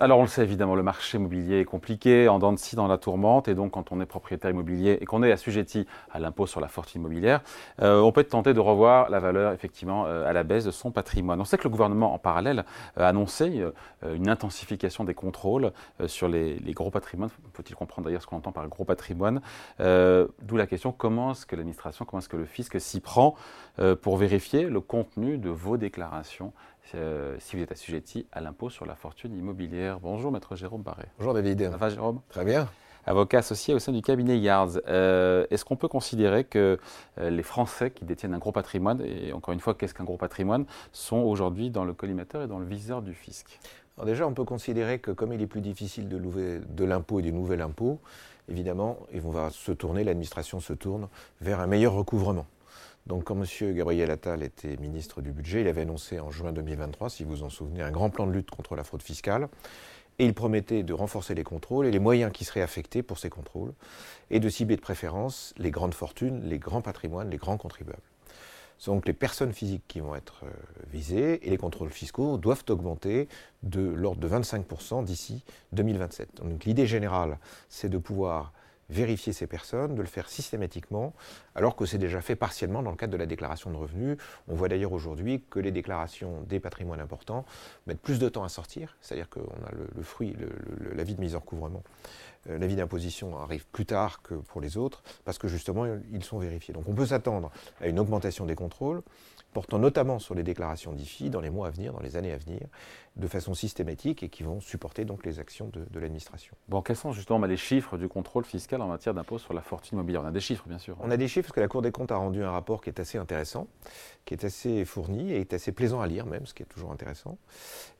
alors on le sait évidemment, le marché immobilier est compliqué, en dents de scie dans la tourmente, et donc quand on est propriétaire immobilier et qu'on est assujetti à l'impôt sur la fortune immobilière, euh, on peut être tenté de revoir la valeur effectivement euh, à la baisse de son patrimoine. On sait que le gouvernement en parallèle a annoncé une intensification des contrôles sur les, gros patrimoines. Faut-il comprendre d'ailleurs ce qu'on entend par gros patrimoine? D'où la question comment est-ce que l'administration, comment est-ce que le fisc s'y prend pour vérifier le contenu de vos déclarations euh, si vous êtes assujetti à l'impôt sur la fortune immobilière. Bonjour, maître Jérôme Barré. Bonjour, David. Ça va, Jérôme? Très bien. Avocat associé au sein du cabinet Yards. Euh, est-ce qu'on peut considérer que euh, les Français qui détiennent un gros patrimoine, et encore une fois, qu'est-ce qu'un gros patrimoine, sont aujourd'hui dans le collimateur et dans le viseur du fisc? Alors Déjà, on peut considérer que comme il est plus difficile de louer de l'impôt et du nouvel impôt, évidemment, on va se tourner, l'administration se tourne vers un meilleur recouvrement. Donc quand M. Gabriel Attal était ministre du Budget, il avait annoncé en juin 2023, si vous vous en souvenez, un grand plan de lutte contre la fraude fiscale. Et il promettait de renforcer les contrôles et les moyens qui seraient affectés pour ces contrôles, et de cibler de préférence les grandes fortunes, les grands patrimoines, les grands contribuables. Donc les personnes physiques qui vont être euh, visées et les contrôles fiscaux doivent augmenter de l'ordre de 25% d'ici 2027. Donc l'idée générale, c'est de pouvoir vérifier ces personnes, de le faire systématiquement, alors que c'est déjà fait partiellement dans le cadre de la déclaration de revenus. On voit d'ailleurs aujourd'hui que les déclarations des patrimoines importants mettent plus de temps à sortir, c'est-à-dire qu'on a le, fruit, l'avis de mise en recouvrement, euh, l'avis d'imposition arrive plus tard que pour les autres, parce que justement, ils sont vérifiés. Donc on peut s'attendre à une augmentation des contrôles, portant notamment sur les déclarations d'IFI dans les mois à venir, dans les années à venir, de façon systématique et qui vont supporter donc les actions de, l'administration. Bon, quels sont justement bah, les chiffres du contrôle fiscal en matière d'impôt sur la fortune immobilière? On a des chiffres, bien sûr. On a des chiffres parce que la Cour des comptes a rendu un rapport qui est assez intéressant, qui est assez fourni et est assez plaisant à lire même, ce qui est toujours intéressant.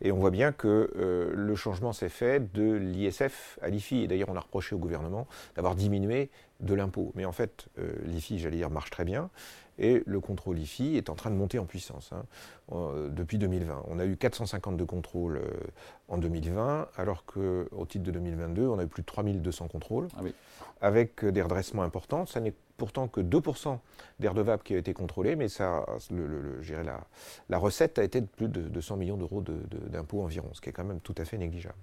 Et on voit bien que euh, le changement s'est fait de l'ISF à l'IFI. Et d'ailleurs, on a reproché au gouvernement d'avoir diminué de l'impôt. Mais en fait, euh, l'IFI, j'allais dire, marche très bien. Et le contrôle IFI est en train de monter en puissance hein, euh, depuis 2020. On a eu 452 contrôles euh, en 2020, alors qu'au titre de 2022, on a eu plus de 3200 contrôles, ah avec des redressements importants. Ça n'est pourtant que 2% des redevables qui ont été contrôlés, mais ça, le, la, la, recette a été de plus de, 200 millions d'euros d'impôts environ, ce qui est quand même tout à fait négligeable.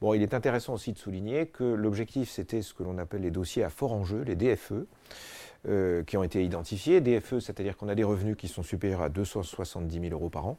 Bon, il est intéressant aussi de souligner que l'objectif, c'était ce que l'on appelle les dossiers à fort enjeu, les DFE, euh, qui ont été identifiés. DFE, c'est-à-dire qu'on a des revenus qui sont supérieurs à 270 000 euros par an,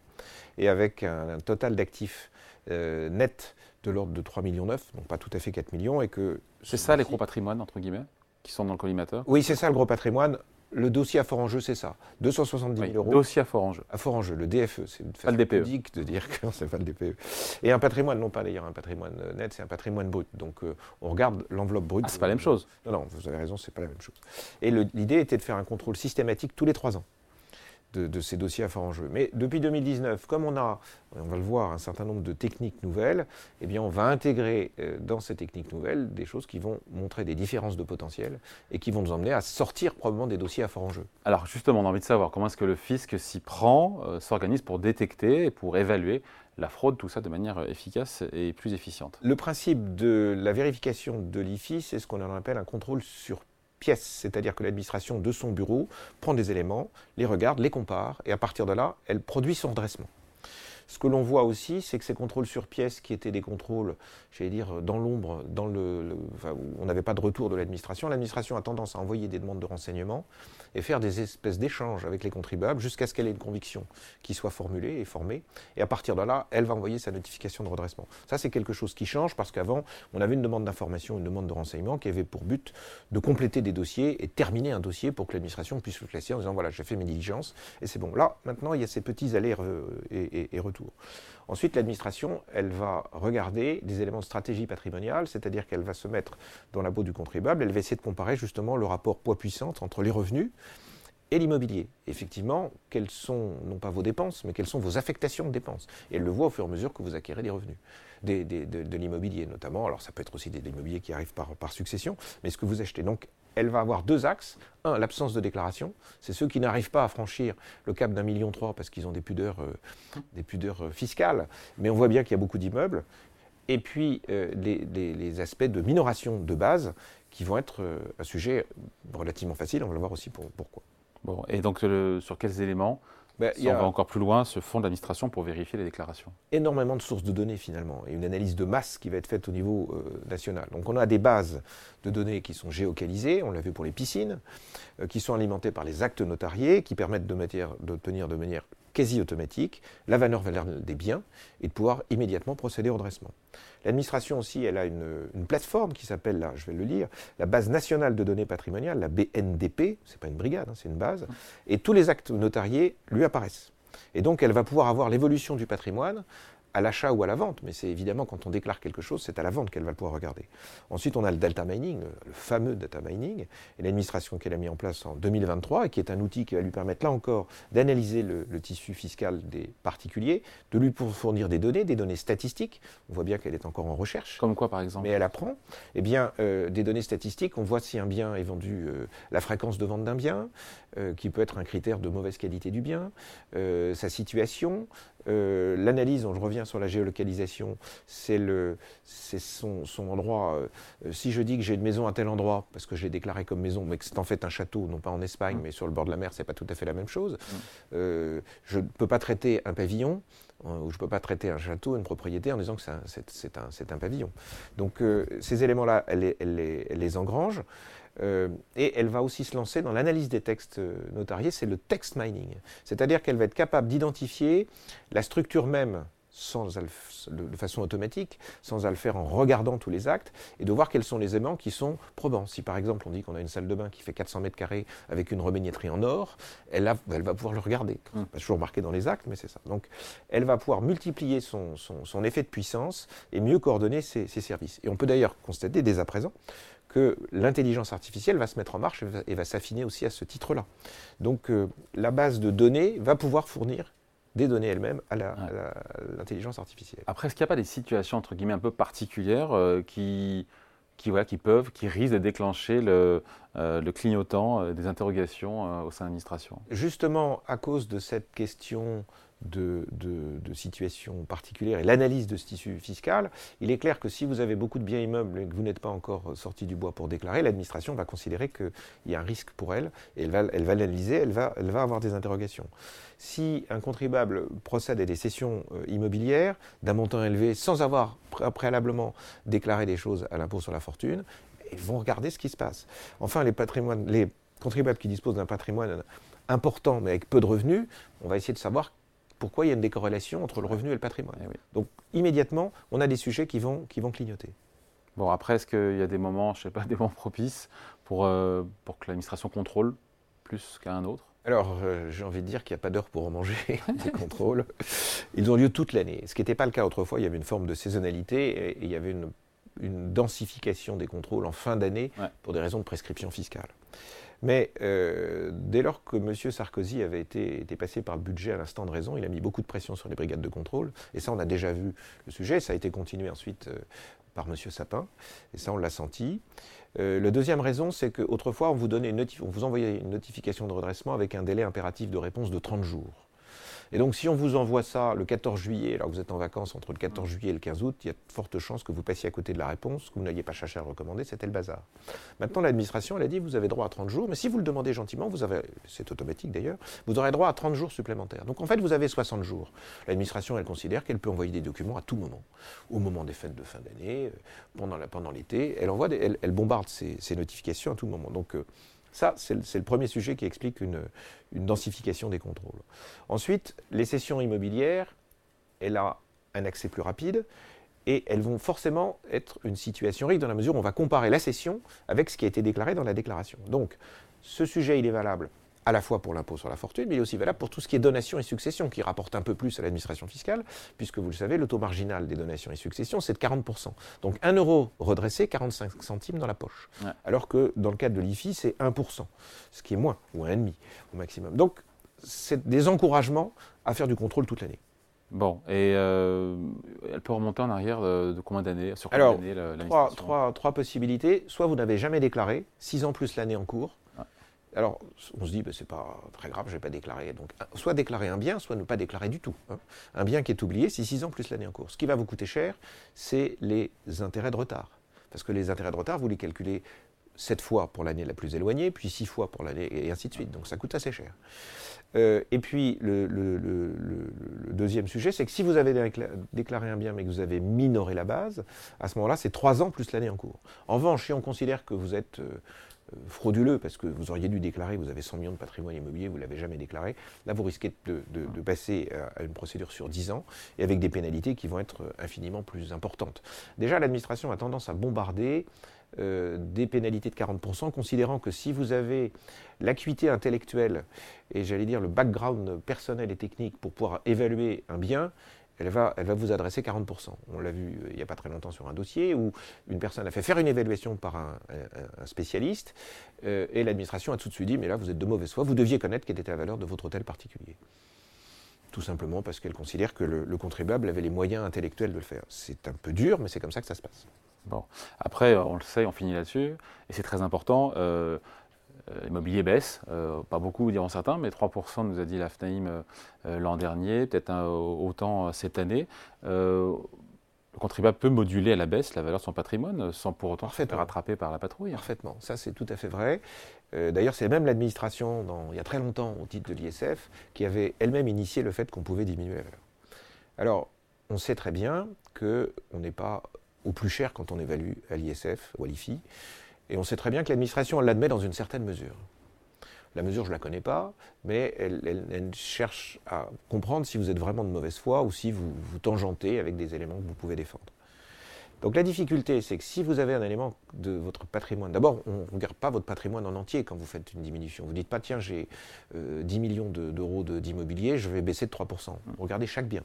et avec un, total d'actifs euh, nets de l'ordre de 3,9 millions, donc pas tout à fait 4 millions, et que... C'est ça les gros patrimoines, entre guillemets, qui sont dans le collimateur? Oui, c'est ça le gros patrimoine. Le dossier à fort enjeu, c'est ça. 270 000 euros. Dossier à fort enjeu. À fort enjeu, le DFE, c'est une façon pudique de dire que c'est pas le DPE. Et un patrimoine, non pas d'ailleurs un patrimoine net, c'est un patrimoine brut. Donc euh, on regarde l'enveloppe brute. Ah, c'est pas la même chose. Non, non, vous avez raison, c'est pas la même chose. Et l'idée était de faire un contrôle systématique tous les trois ans de, ces dossiers à fort enjeu. Mais depuis 2019, comme on a, on va le voir, un certain nombre de techniques nouvelles, eh bien on va intégrer euh, dans ces techniques nouvelles des choses qui vont montrer des différences de potentiel et qui vont nous emmener à sortir probablement des dossiers à fort enjeu. Alors justement, on a envie de savoir comment est-ce que le fisc s'y prend, euh, s'organise pour détecter et pour évaluer la fraude, tout ça de manière efficace et plus efficiente. Le principe de la vérification de l'IFI, c'est ce qu'on appelle un contrôle sur pièces, c'est-à-dire que l'administration de son bureau prend des éléments, les regarde, les compare, et à partir de là, elle produit son redressement. Ce que l'on voit aussi, c'est que ces contrôles sur pièces, qui étaient des contrôles, j'allais dire, dans l'ombre, dans le, où on n'avait pas de retour de l'administration, l'administration a tendance à envoyer des demandes de renseignements et faire des espèces d'échanges avec les contribuables jusqu'à ce qu'elle ait une conviction qui soit formulée et formée. Et à partir de là, elle va envoyer sa notification de redressement. Ça, c'est quelque chose qui change parce qu'avant, on avait une demande d'information, une demande de renseignement qui avait pour but de compléter des dossiers et terminer un dossier pour que l'administration puisse le classer en disant voilà, j'ai fait mes diligences et c'est bon. Là, maintenant, il y a ces petits allers et retours. Ensuite, l'administration, va regarder des éléments de stratégie patrimoniale, c'est-à-dire qu'elle va se mettre dans la peau du contribuable, elle va essayer de comparer justement le rapport poids-puissance entre les revenus et l'immobilier. Effectivement, quelles sont, non pas vos dépenses, mais quelles sont vos affectations de dépenses. Et elle le voit au fur et à mesure que vous acquérez des revenus, de, l'immobilier notamment. Alors ça peut être aussi des, immobiliers qui arrivent par, par succession, mais ce que vous achetez. Donc elle va avoir deux axes. Un, l'absence de déclaration. C'est ceux qui n'arrivent pas à franchir le cap d'un million trois parce qu'ils ont des pudeurs, euh, euh, fiscales. Mais on voit bien qu'il y a beaucoup d'immeubles. Et puis euh, les, aspects de minoration de base qui vont être un sujet relativement facile. On va le voir aussi pour, pourquoi. Bon, et donc sur quels éléments Ben, si on va encore plus loin, ce fonds d'administration pour vérifier les déclarations. Énormément de sources de données finalement, et une analyse de masse qui va être faite au niveau euh, national. Donc on a des bases de données qui sont géocalisées, on l'a vu pour les piscines, euh, qui sont alimentées par les actes notariés, qui permettent d'obtenir de manière quasi automatique la valeur, des biens et de pouvoir immédiatement procéder au redressement. L'administration aussi, elle a une, plateforme qui s'appelle, là, je vais le lire, la base nationale de données patrimoniales, la BNDP, c'est pas une brigade, hein, c'est une base, et tous les actes notariés lui apparaissent. Et donc, elle va pouvoir avoir l'évolution du patrimoine à l'achat ou à la vente, mais c'est évidemment quand on déclare quelque chose, c'est à la vente qu'elle va pouvoir regarder. Ensuite, on a le data mining, le, fameux data mining, et l'administration qu'elle a mis en place en 2023, et qui est un outil qui va lui permettre là encore d'analyser le, tissu fiscal des particuliers, de lui fournir des données, des données statistiques. On voit bien qu'elle est encore en recherche. Comme quoi, par exemple? Mais elle apprend. Eh bien, euh, des données statistiques, on voit si un bien est vendu, euh, la fréquence de vente d'un bien, euh, qui peut être un critère de mauvaise qualité du bien, sa situation, euh, l'analyse, je reviens sur la géolocalisation, c'est son, son, endroit. Euh, si je dis que j'ai une maison à tel endroit, parce que je l'ai déclaré comme maison, mais que c'est en fait un château, non pas en Espagne, mm. mais sur le bord de la mer, c'est pas tout à fait la même chose. Mm. Euh, je ne peux pas traiter un pavillon, ou je ne peux pas traiter un château, une propriété, en disant que c'est un, un, pavillon. Donc ces éléments-là, elle, elle, les engrange. Euh, et elle va aussi se lancer dans l'analyse des textes euh, notariés, c'est le text mining. C'est-à-dire qu'elle va être capable d'identifier la structure même sans de façon automatique, sans à le faire en regardant tous les actes, et de voir quels sont les éléments qui sont probants. Si par exemple on dit qu'on a une salle de bain qui fait 400 mètres carrés avec une robinetterie en or, elle, va pouvoir le regarder. Mmh. Pas toujours marqué dans les actes, mais c'est ça. Donc elle va pouvoir multiplier son, effet de puissance et mieux coordonner ses, ses services. Et on peut d'ailleurs constater dès à présent que l'intelligence artificielle va se mettre en marche et va, s'affiner aussi à ce titre-là. Donc euh, la base de données va pouvoir fournir des données elles-mêmes à l'intelligence artificielle. Après, est-ce qu'il n'y a pas des situations entre guillemets un peu particulières euh, qui, qui, voilà, qui peuvent, qui risquent de déclencher le, euh, le clignotant des interrogations au sein de l'administration? Justement, à cause de cette question de, de, situations particulières et l'analyse de ce tissu fiscal, il est clair que si vous avez beaucoup de biens immeubles et que vous n'êtes pas encore sorti du bois pour déclarer, l'administration va considérer qu'il y a un risque pour elle et elle va, l'analyser, elle va, avoir des interrogations. Si un contribuable procède à des cessions euh, immobilières d'un montant élevé sans avoir préalablement déclaré des choses à l'impôt sur la fortune, ils vont regarder ce qui se passe. Enfin, les contribuables qui disposent d'un patrimoine important mais avec peu de revenus, on va essayer de savoir pourquoi il y a une décorrélation entre le revenu et le patrimoine. Eh Donc immédiatement, on a des sujets qui vont, qui vont clignoter. Bon, après, est-ce qu'il y a des moments, je sais pas, des moments propices pour, euh, pour que l'administration contrôle plus qu'à un autre? Alors, euh, j'ai envie de dire qu'il n'y a pas d'heure pour en manger des contrôles. Ils ont lieu toute l'année. Ce qui n'était pas le cas autrefois, il y avait une forme de saisonnalité et, il y avait une, densification des contrôles en fin d'année pour des raisons de prescription fiscale. Mais euh, dès lors que M. Sarkozy avait été, passé par le budget à l'instant de raison, il a mis beaucoup de pression sur les brigades de contrôle. Et ça, on a déjà vu le sujet. Ça a été continué ensuite euh, par M. Sapin. Et ça, on l'a senti. Euh, la deuxième raison, c'est qu'autrefois, on on vous envoyait une notification de redressement avec un délai impératif de réponse de 30 jours. Et donc, si on vous envoie ça le 14 juillet, alors que vous êtes en vacances entre le 14 juillet et le 15 août, il y a de fortes chances que vous passiez à côté de la réponse, que vous n'ayez pas cherché à recommander, c'était le bazar. Maintenant, l'administration, elle a dit, vous avez droit à 30 jours, mais si vous le demandez gentiment, vous avez, c'est automatique d'ailleurs, vous aurez droit à 30 jours supplémentaires. Donc, en fait, vous avez 60 jours. L'administration, elle considère qu'elle peut envoyer des documents à tout moment. Au moment des fêtes de fin d'année, euh, pendant, pendant l'été, elle, envoie elle, bombarde ces, notifications à tout moment. Donc, euh, ça, c'est le, premier sujet qui explique une, densification des contrôles. Ensuite, les cessions immobilières, elle a un accès plus rapide et elles vont forcément être une situation riche dans la mesure où on va comparer la cession avec ce qui a été déclaré dans la déclaration. Donc, ce sujet, il est valable à la fois pour l'impôt sur la fortune, mais il est aussi valable pour tout ce qui est donation et succession, qui rapporte un peu plus à l'administration fiscale, puisque vous le savez, le taux marginal des donations et successions, c'est de 40%. Donc 1 euro redressé, 45 centimes dans la poche. Alors que dans le cadre de l'IFI, c'est 1%, ce qui est moins, ou 1,5 au maximum. Donc c'est des encouragements à faire du contrôle toute l'année. Bon, et euh, elle peut remonter en arrière de, combien d'années Sur combien d'années trois, trois, trois, possibilités. Soit vous n'avez jamais déclaré, 6 ans plus l'année en cours, alors, on se dit, ben, c'est pas très grave, je vais pas déclarer. Donc, soit déclarer un bien, soit ne pas déclarer du tout. Hein. Un bien qui est oublié, c'est 6 ans plus l'année en cours. Ce qui va vous coûter cher, c'est les intérêts de retard. Parce que les intérêts de retard, vous les calculez 7 fois pour l'année la plus éloignée, puis 6 fois pour l'année, et ainsi de suite. Donc ça coûte assez cher. Euh, et puis le, deuxième sujet, c'est que si vous avez déclaré un bien mais que vous avez minoré la base, à ce moment-là, c'est 3 ans plus l'année en cours. En revanche, si on considère que vous êtes euh, frauduleux parce que vous auriez dû déclarer, vous avez 100 millions de patrimoine immobilier, vous ne l'avez jamais déclaré, là vous risquez de, passer à une procédure sur 10 ans et avec des pénalités qui vont être infiniment plus importantes. Déjà, l'administration a tendance à bombarder euh, des pénalités de 40%, considérant que si vous avez l'acuité intellectuelle et j'allais dire le background personnel et technique pour pouvoir évaluer un bien, elle va, elle va vous adresser 40%. On l'a vu euh, il n'y a pas très longtemps sur un dossier où une personne a fait faire une évaluation par un, spécialiste euh, et l'administration a tout de suite dit mais là vous êtes de mauvaise foi, vous deviez connaître quelle était la valeur de votre hôtel particulier. Tout simplement parce qu'elle considère que le contribuable avait les moyens intellectuels de le faire. C'est un peu dur, mais c'est comme ça que ça se passe. Bon. Après, on le sait, on finit là-dessus, et c'est très important. Euh, l'immobilier baisse, euh, pas beaucoup diront certains, mais 3% nous a dit l'AFNAIM l'an dernier, peut-être autant cette année. le contribuable peut moduler à la baisse la valeur de son patrimoine sans pour autant se faire rattraper par la patrouille. Parfaitement, ça c'est tout à fait vrai. D'ailleurs, c'est même l'administration, il y a très longtemps, au titre de l'ISF, qui avait elle-même initié le fait qu'on pouvait diminuer la valeur. Alors, on sait très bien qu'on n'est pas au plus cher quand on évalue à l'ISF ou à l'IFI. Et on sait très bien que l'administration l'admet dans une certaine mesure. La mesure, je ne la connais pas, mais elle, cherche à comprendre si vous êtes vraiment de mauvaise foi ou si vous vous tangentez avec des éléments que vous pouvez défendre. Donc la difficulté, c'est que si vous avez un élément de votre patrimoine, d'abord, on ne regarde pas votre patrimoine en entier quand vous faites une diminution. Vous ne dites pas, tiens, j'ai 10 euh, millions d'euros d'immobilier, je vais baisser de 3%. Regardez chaque bien.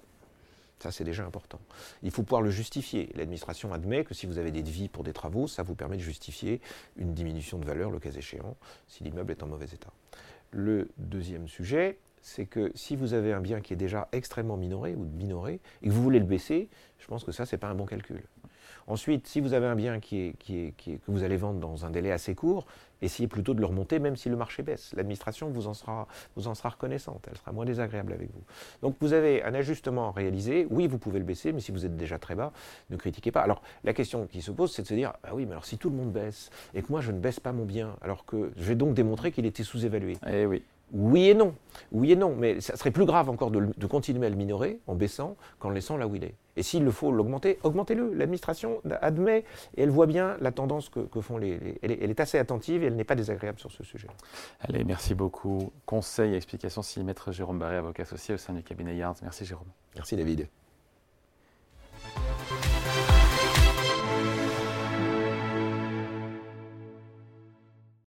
Ça, c'est déjà important. Il faut pouvoir le justifier. L'administration admet que si vous avez des devis pour des travaux, ça vous permet de justifier une diminution de valeur, le cas échéant, si l'immeuble est en mauvais état. Le deuxième sujet, c'est que si vous avez un bien qui est déjà extrêmement minoré ou minoré et que vous voulez le baisser, je pense que ça, ce n'est pas un bon calcul. Ensuite, si vous avez un bien qui que vous allez vendre dans un délai assez court, essayez plutôt de le remonter même si le marché baisse. L'administration vous, en sera, vous en sera reconnaissante, elle sera moins désagréable avec vous. Donc vous avez un ajustement réalisé, oui vous pouvez le baisser, mais si vous êtes déjà très bas, ne critiquez pas. Alors la question qui se pose, c'est de se dire, ah oui, mais alors si tout le monde baisse, et que moi je ne baisse pas mon bien, alors que je vais donc démontrer qu'il était sous-évalué. Eh oui. Oui et non. Oui et non. Mais ça serait plus grave encore de, continuer à le minorer en baissant qu'en le laissant là où il est. Et s'il le faut l'augmenter, augmentez-le. L'administration admet et elle voit bien la tendance que, font les. elle, est, assez attentive et elle n'est pas désagréable sur ce sujet. Allez, merci beaucoup. Conseil et explication, si Maître Jérôme Barré, avocat associé au sein du cabinet Yards. Merci Jérôme. Merci David.